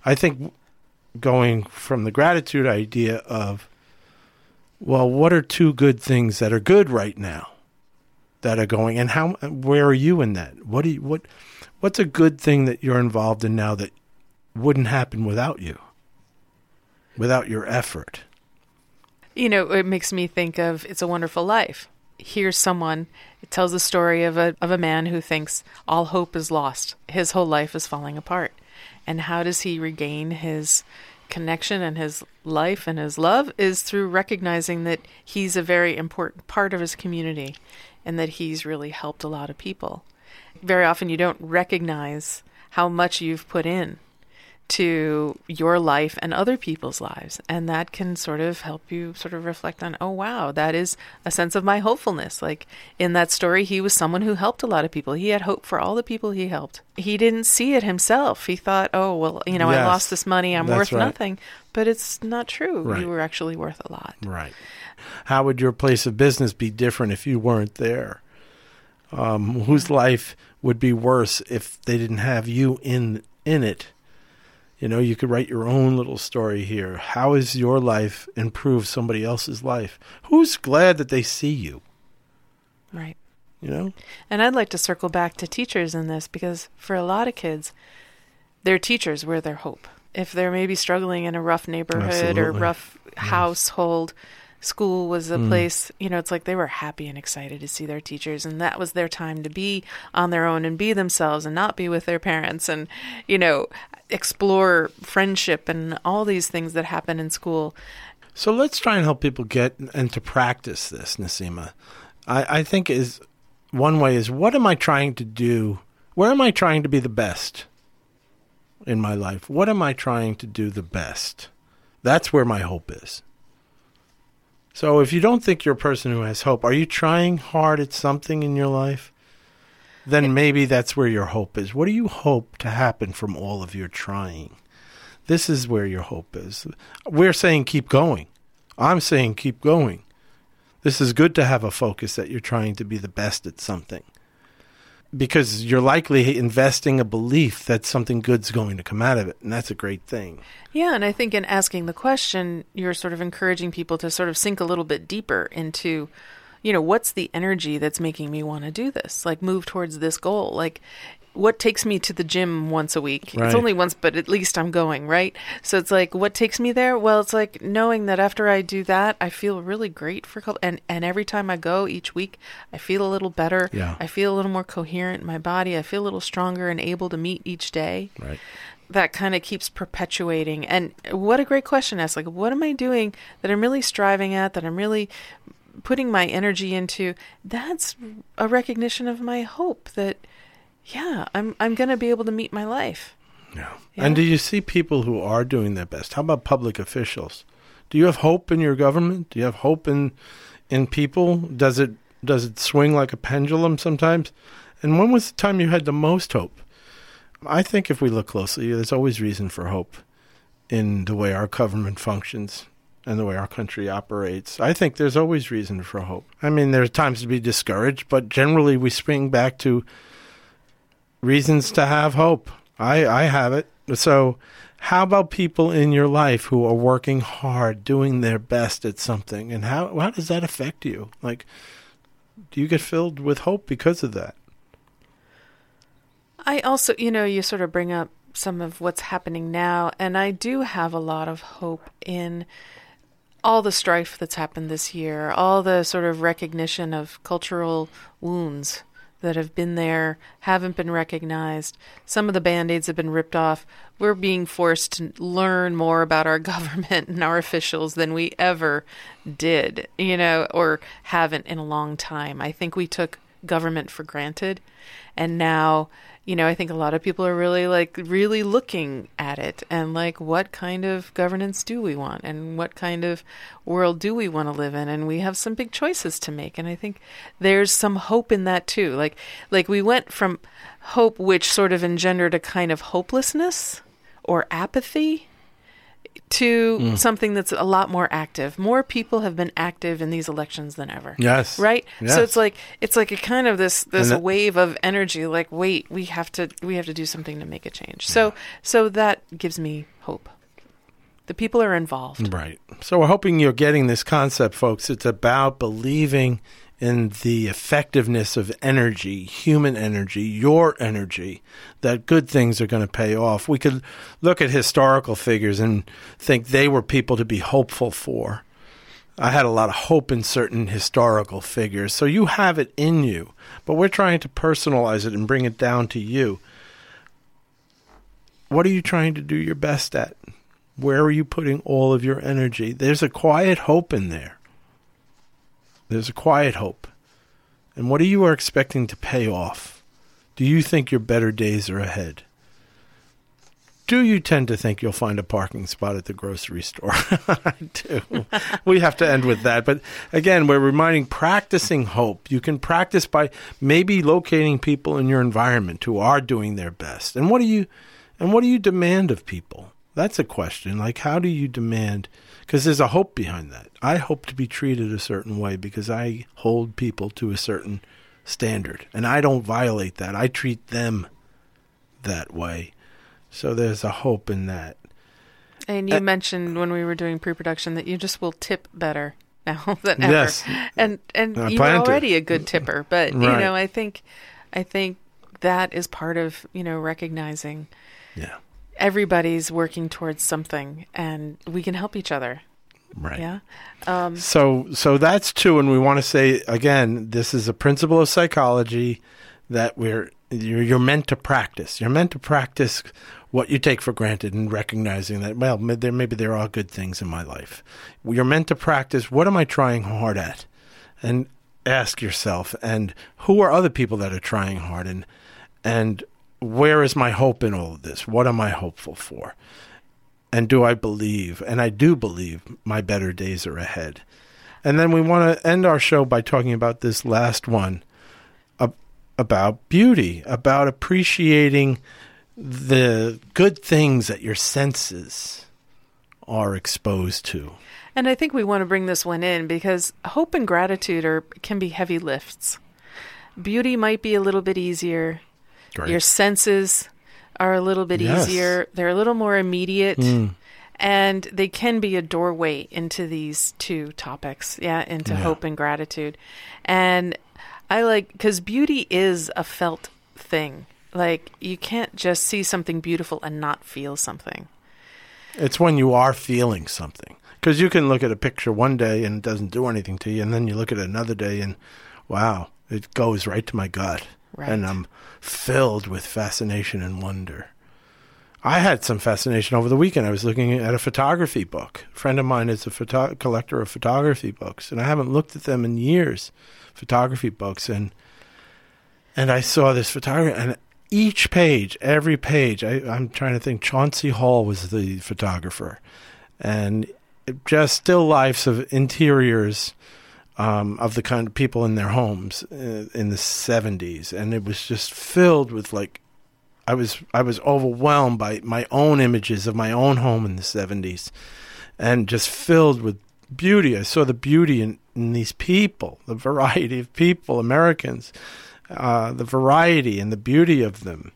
I think going from the gratitude idea of, well, what are two good things that are good right now that are going, and how, where are you in that? What do you, what, what's a good thing that you're involved in now that wouldn't happen without you, without your effort? You know, it makes me think of It's a Wonderful Life. Here's someone, it tells the story of a, of a man who thinks all hope is lost. His whole life is falling apart. And how does he regain his connection and his life and his love? Is through recognizing that he's a very important part of his community and that he's really helped a lot of people. Very often you don't recognize how much you've put in to your life and other people's lives. And that can sort of help you sort of reflect on, oh, wow, that is a sense of my hopefulness. Like in that story, he was someone who helped a lot of people. He had hope for all the people he helped. He didn't see it himself. He thought, oh, well, you know, I lost this money. I'm worth right. nothing. But it's not true. Right. You were actually worth a lot. Right. How would your place of business be different if you weren't there? Um, whose life would be worse if they didn't have you in in it? You know, you could write your own little story here. How has your life improved somebody else's life? Who's glad that they see you? Right. You know? And I'd like to circle back to teachers in this because for a lot of kids, their teachers were their hope. If they're maybe struggling in a rough neighborhood or Absolutely. rough Yes. household, school was a Mm. place, you know, it's like they were happy and excited to see their teachers and that was their time to be on their own and be themselves and not be with their parents and, you know, explore friendship and all these things that happen in school. So let's try and help people get into practice this, Niseema. I, I think is one way is what am I trying to do? Where am I trying to be the best in my life? What am I trying to do the best? That's where my hope is. So if you don't think you're a person who has hope, are you trying hard at something in your life? Then maybe that's where your hope is. What do you hope to happen from all of your trying? This is where your hope is. We're saying keep going. I'm saying keep going. This is good to have a focus that you're trying to be the best at something. Because you're likely investing a belief that something good's going to come out of it, and that's a great thing. Yeah, and I think in asking the question, you're sort of encouraging people to sort of sink a little bit deeper into, you know, what's the energy that's making me want to do this? Like move towards this goal. Like what takes me to the gym once a week? Right. It's only once, but at least I'm going, right? So it's like what takes me there? Well, it's like knowing that after I do that, I feel really great for a couple and and every time I go each week, I feel a little better. Yeah. I feel a little more coherent in my body. I feel a little stronger and able to meet each day Right. that kind of keeps perpetuating. And what a great question to ask. Like, what am I doing that I'm really striving at, that I'm really putting my energy into? That's a recognition of my hope that, yeah, I'm, I'm going to be able to meet my life. Yeah. Yeah. And do you see people who are doing their best? How about public officials? Do you have hope in your government? Do you have hope in in people? Does it does it swing like a pendulum sometimes? And when was the time you had the most hope? I think if we look closely, there's always reason for hope in the way our government functions and the way our country operates. I think there's always reason for hope. I mean, there's times to be discouraged, but generally we spring back to reasons to have hope. I, I have it. So, how about people in your life who are working hard, doing their best at something, and how how does that affect you? Like, do you get filled with hope because of that? I also, you know, you sort of bring up some of what's happening now, and I do have a lot of hope in all the strife that's happened this year, all the sort of recognition of cultural wounds that have been there, haven't been recognized. Some of the band aids have been ripped off. We're being forced to learn more about our government and our officials than we ever did, you know, or haven't in a long time. I think we took government for granted. And now, you know, I think a lot of people are really like really looking at it and like what kind of governance do we want and what kind of world do we want to live in and we have some big choices to make and I think there's some hope in that too. Like like we went from hope which sort of engendered a kind of hopelessness or apathy to mm. something that's a lot more active. More people have been active in these elections than ever Yes. right Yes. so it's like it's like a kind of this this that- wave of energy like wait we have to we have to do something to make a change so so that gives me hope the people are involved Right. So we're hoping you're getting this concept, folks. It's about believing in the effectiveness of energy, human energy, your energy, that good things are going to pay off. We could look at historical figures and think they were people to be hopeful for. I had a lot of hope in certain historical figures. So you have it in you, but we're trying to personalize it and bring it down to you. What are you trying to do your best at? Where are you putting all of your energy? There's a quiet hope in there. There's a quiet hope. And what are you are expecting to pay off? Do you think your better days are ahead? Do you tend to think you'll find a parking spot at the grocery store? I do. we have to end with that. But again, we're reminding practicing hope. You can practice by maybe locating people in your environment who are doing their best. And what do you and what do you demand of people? That's a question. Like how do you demand because there's a hope behind that. I hope to be treated a certain way because I hold people to a certain standard and I don't violate that. I treat them that way. So there's a hope in that. And you Uh, mentioned when we were doing pre-production that you just will tip better now than ever. Yes. And and I you're plan to. already a good tipper, but you know, I think I think that is part of, you know, recognizing Yeah. Everybody's working towards something and we can help each other. Right. Yeah. Um So so that's two, and we want to say again, this is a principle of psychology that we're you're, you're meant to practice. You're meant to practice what you take for granted and recognizing that well, there maybe there are good things in my life. You're meant to practice what am I trying hard at, and ask yourself, and who are other people that are trying hard, and and where is my hope in all of this? What am I hopeful for? and do I believe? And I do believe my better days are ahead. And then we want to end our show by talking about this last one ab- about beauty, about appreciating the good things that your senses are exposed to. and I think we want to bring this one in because hope and gratitude are can be heavy lifts. Beauty might be a little bit easier. Great. Your senses are a little bit Yes. easier. They're a little more immediate. Mm. And they can be a doorway into these two topics. Yeah, into Yeah. hope and gratitude. And I like, because beauty is a felt thing. Like, you can't just see something beautiful and not feel something. It's when you are feeling something. Because you can look at a picture one day and it doesn't do anything to you, and then you look at it another day and wow, it goes right to my gut. Right. And I'm filled with fascination and wonder. I had some fascination over the weekend. I was looking at a photography book. A friend of mine is a photo- collector of photography books, and I haven't looked at them in years. Photography books, and and I saw this photography, and each page, every page, I, I'm trying to think. Chauncey Hall was the photographer, and just still lifes of interiors um, of the kind of people in their homes uh, in the 70s, and it was just filled with like I was I was overwhelmed by my own images of my own home in the 70s, and just filled with beauty. I saw the beauty in, in these people, the variety of people, Americans, uh, the variety and the beauty of them.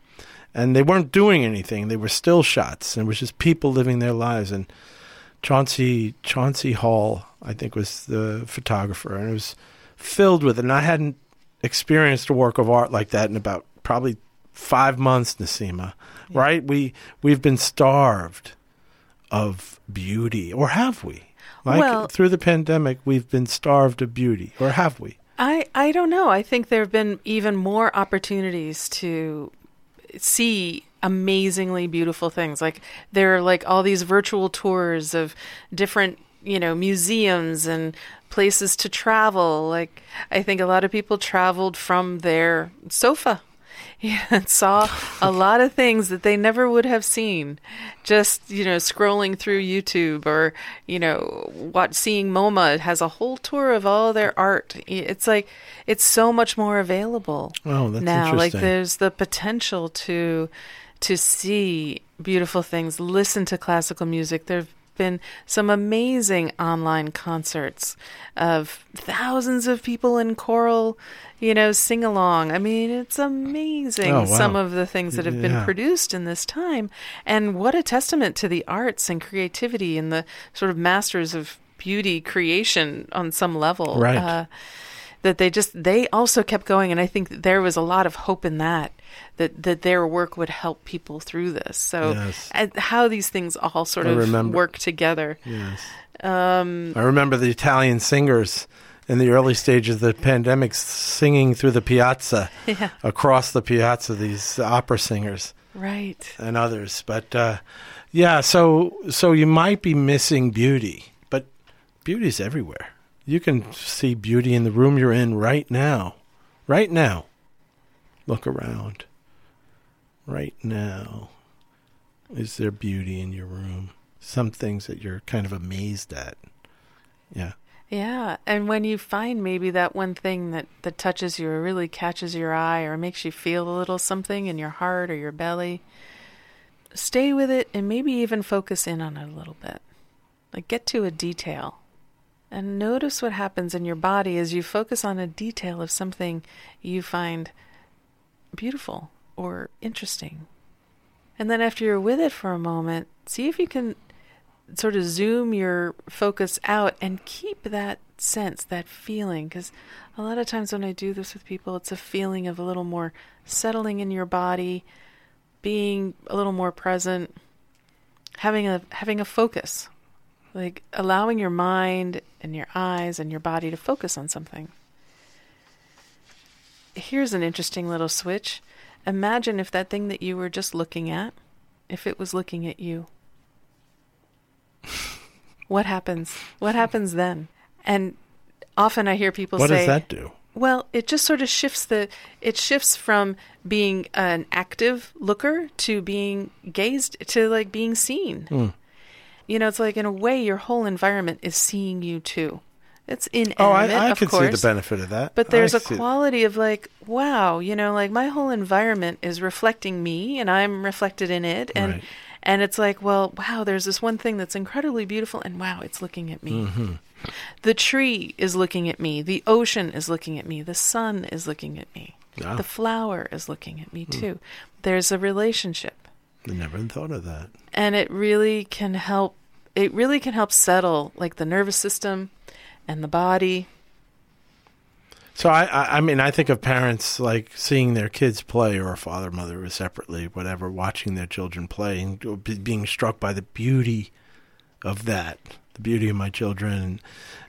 And they weren't doing anything; they were still shots, and it was just people living their lives. And Chauncey Chauncey Hall, I think, was the photographer, and it was filled with. it. And I hadn't experienced a work of art like that in about probably five months, Niseema. Right? We we've been starved of beauty, or have we? Like Well- through the pandemic, we've been starved of beauty, or have we? I, I don't know. I think there have been even more opportunities to see amazingly beautiful things. Like there are like all these virtual tours of different, you know, museums and places to travel. Like I think a lot of people traveled from their sofa. Yeah, and saw a lot of things that they never would have seen just, you know, scrolling through YouTube or, you know, what seeing MoMA has a whole tour of all their art. It's like it's so much more available Oh, that's now. Like there's the potential to to see beautiful things, listen to classical music. There've been some amazing online concerts of thousands of people in choral, you know, sing along. I mean, it's amazing Oh, wow. some of the things that have been Yeah. produced in this time. And what a testament to the arts and creativity and the sort of masters of beauty creation on some level. Right. Uh, that they just they also kept going and i think there was a lot of hope in that that that their work would help people through this so Yes. how these things all sort I of remember. work together Yes. um I remember the Italian singers in the early stages of the pandemic singing through the piazza, yeah across the piazza, these opera singers right and others. But uh, yeah, so so you might be missing beauty, but beauty's everywhere. You can see beauty in the room you're in right now. Right now. Look around. Right now. Is there beauty in your room? Some things that you're kind of amazed at. Yeah. yeah and when you find maybe that one thing that that touches you or really catches your eye or makes you feel a little something in your heart or your belly stay with it and maybe even focus in on it a little bit like get to a detail And notice what happens in your body as you focus on a detail of something you find beautiful or interesting. And then after you're with it for a moment, see if you can sort of zoom your focus out and keep that sense, that feeling. Because a lot of times when I do this with people, it's a feeling of a little more settling in your body, being a little more present, having a having a focus, like allowing your mind and your eyes and your body to focus on something. Here's an interesting little switch. Imagine if that thing that you were just looking at, if it was looking at you. what happens? What happens then? And often I hear people What say does that do? well, it just sort of shifts the it shifts from being an active looker to being gazed to like being seen. Hmm. You know, it's like in a way your whole environment is seeing you too. It's inanimate, Oh, I, I of course. see the benefit of that. But there's I a quality of like, wow, you know, like my whole environment is reflecting me and I'm reflected in it and Right. and it's like, well, wow, there's this one thing that's incredibly beautiful and wow, it's looking at me. Mm-hmm. The tree is looking at me, the ocean is looking at me, the sun is looking at me. Wow. The flower is looking at me Hmm. too. There's a relationship I never thought of that. and it really can help it really can help settle like the nervous system and the body. So I, I, I mean, I think of parents like seeing their kids play, or a father, mother, or separately, whatever, watching their children play and being struck by the beauty of that, the beauty of my children,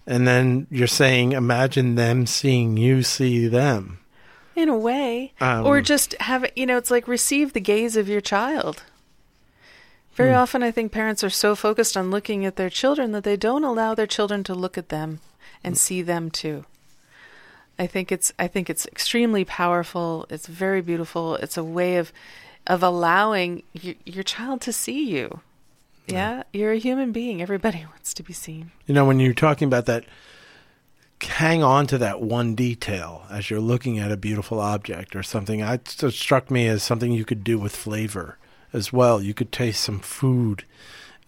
and then you're saying, imagine them seeing you see them. In a way Um, or just have it you know it's like receive the gaze of your child. Very Hmm. often i think parents are so focused on looking at their children that they don't allow their children to look at them and see them too. I think it's i think it's extremely powerful. It's very beautiful. It's a way of of allowing your, your child to see you. Yeah? You're a human being. Everybody wants to be seen. You know, when you're talking about that, hang on to that one detail as you're looking at a beautiful object or something. It struck me as something you could do with flavor as well. You could taste some food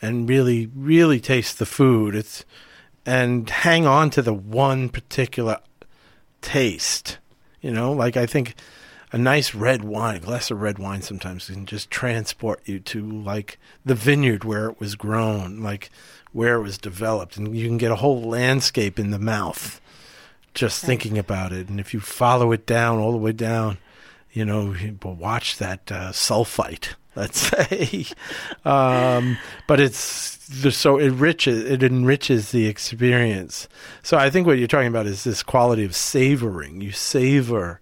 and really, really taste the food. It's and hang on to the one particular taste. You know, like I think a nice red wine, a glass of red wine sometimes can just transport you to like the vineyard where it was grown, like where it was developed, and you can get a whole landscape in the mouth just Right. thinking about it. And if you follow it down all the way down, you know, watch that uh, sulfite. Let's say, um, but it's so it enriches it enriches the experience. So I think what you're talking about is this quality of savoring. You savor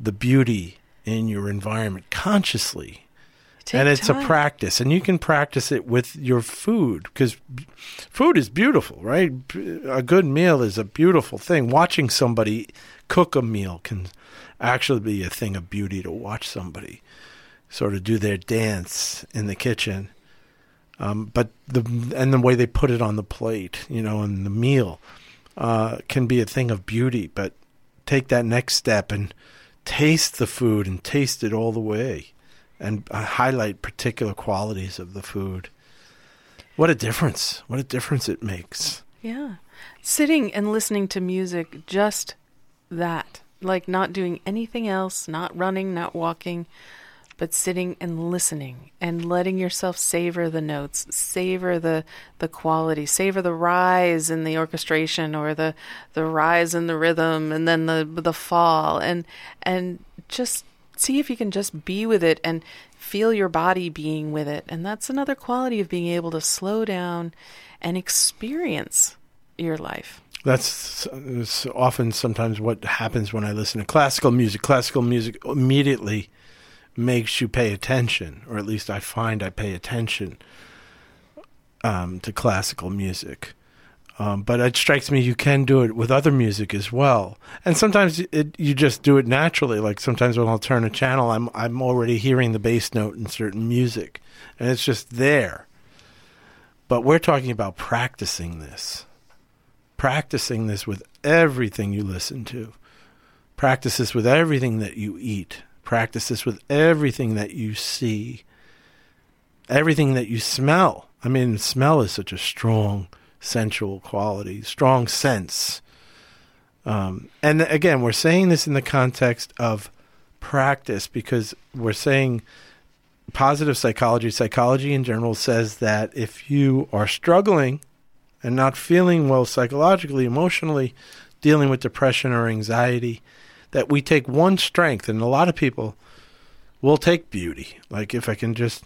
the beauty in your environment consciously Take and it's a practice and you can practice it with your food because food is beautiful right? A good meal is a beautiful thing. Watching somebody cook a meal can actually be a thing of beauty to watch somebody sort of do their dance in the kitchen. Um, but the and the way they put it on the plate you know and the meal uh, can be a thing of beauty. But take that next step and taste the food and taste it all the way and uh, highlight particular qualities of the food. What a difference! What a difference it makes. Yeah. Sitting and listening to music, just that. Like not doing anything else, not running, not walking, but sitting and listening and letting yourself savor the notes, savor the the quality, savor the rise in the orchestration or the the rise in the rhythm and then the the fall and and just see if you can just be with it and feel your body being with it. And that's another quality of being able to slow down and experience your life. That's often sometimes what happens when I listen to classical music. Classical music immediately makes you pay attention, or at least I find I pay attention um, to classical music. Um, but it strikes me you can do it with other music as well, and sometimes it, you just do it naturally. Like sometimes when I'll turn a channel, I'm I'm already hearing the bass note in certain music, and it's just there. But we're talking about practicing this practicing this with everything you listen to. Practice this with everything that you eat. Practice this with everything that you see. Everything that you smell. I mean, smell is such a strong sensual quality, strong sense. Um, and again, we're saying this in the context of practice because we're saying positive psychology, psychology in general says that if you are struggling and not feeling well psychologically, emotionally, dealing with depression or anxiety, that we take one strength, and a lot of people will take beauty. Like if I can just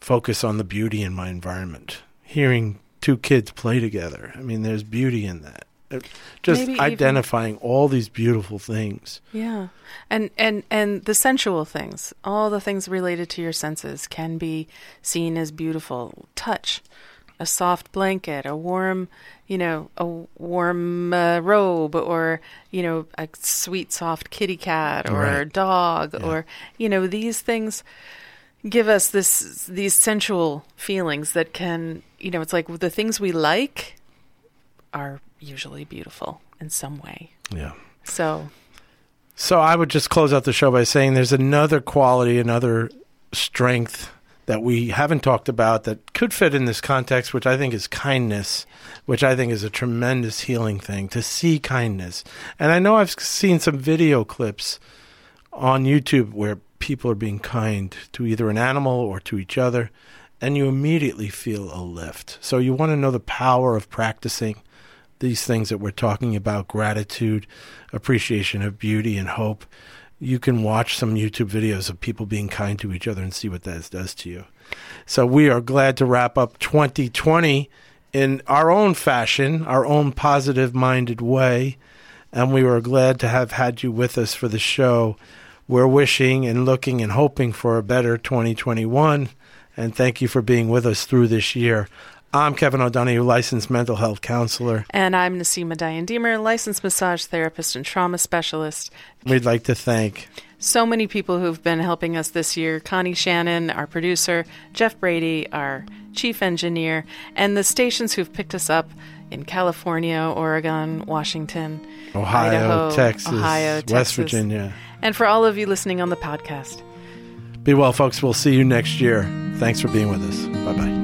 focus on the beauty in my environment, hearing two kids play together. I mean, there's beauty in that. Just Maybe even- identifying all these beautiful things. Yeah. And and and the sensual things, all the things related to your senses can be seen as beautiful. Touch, a soft blanket, a warm, you know, a warm uh, robe or, you know, a sweet soft kitty cat or a dog Yeah. or, you know, these things give us this these sensual feelings that can, you know, it's like the things we like are usually beautiful in some way. Yeah. So, So I would just close out the show by saying there's another quality, another strength that we haven't talked about that could fit in this context, which I think is kindness, which I think is a tremendous healing thing to see kindness. And I know I've seen some video clips on YouTube where people are being kind to either an animal or to each other, and you immediately feel a lift. So you want to know the power of practicing these things that we're talking about gratitude, appreciation of beauty, and hope. You can watch some YouTube videos of people being kind to each other and see what that does to you. So we are glad to wrap up 2020 in our own fashion, our own positive minded way. And we were glad to have had you with us for the show. We're wishing and looking and hoping for a better 2021. And thank you for being with us through this year. I'm Kevin O'Donoghue, licensed mental health counselor. And I'm Niseema Dyan Diemer, licensed massage therapist and trauma specialist. We'd like to thank So many people who've been helping us this year Connie Shannon, our producer, Geoff Brady, our chief engineer, and the stations who've picked us up in California, Oregon, Washington, Ohio, Idaho, Texas, Ohio, West Texas. Virginia. And for all of you listening on the podcast. Be well, folks. We'll see you next year. Thanks for being with us. Bye bye.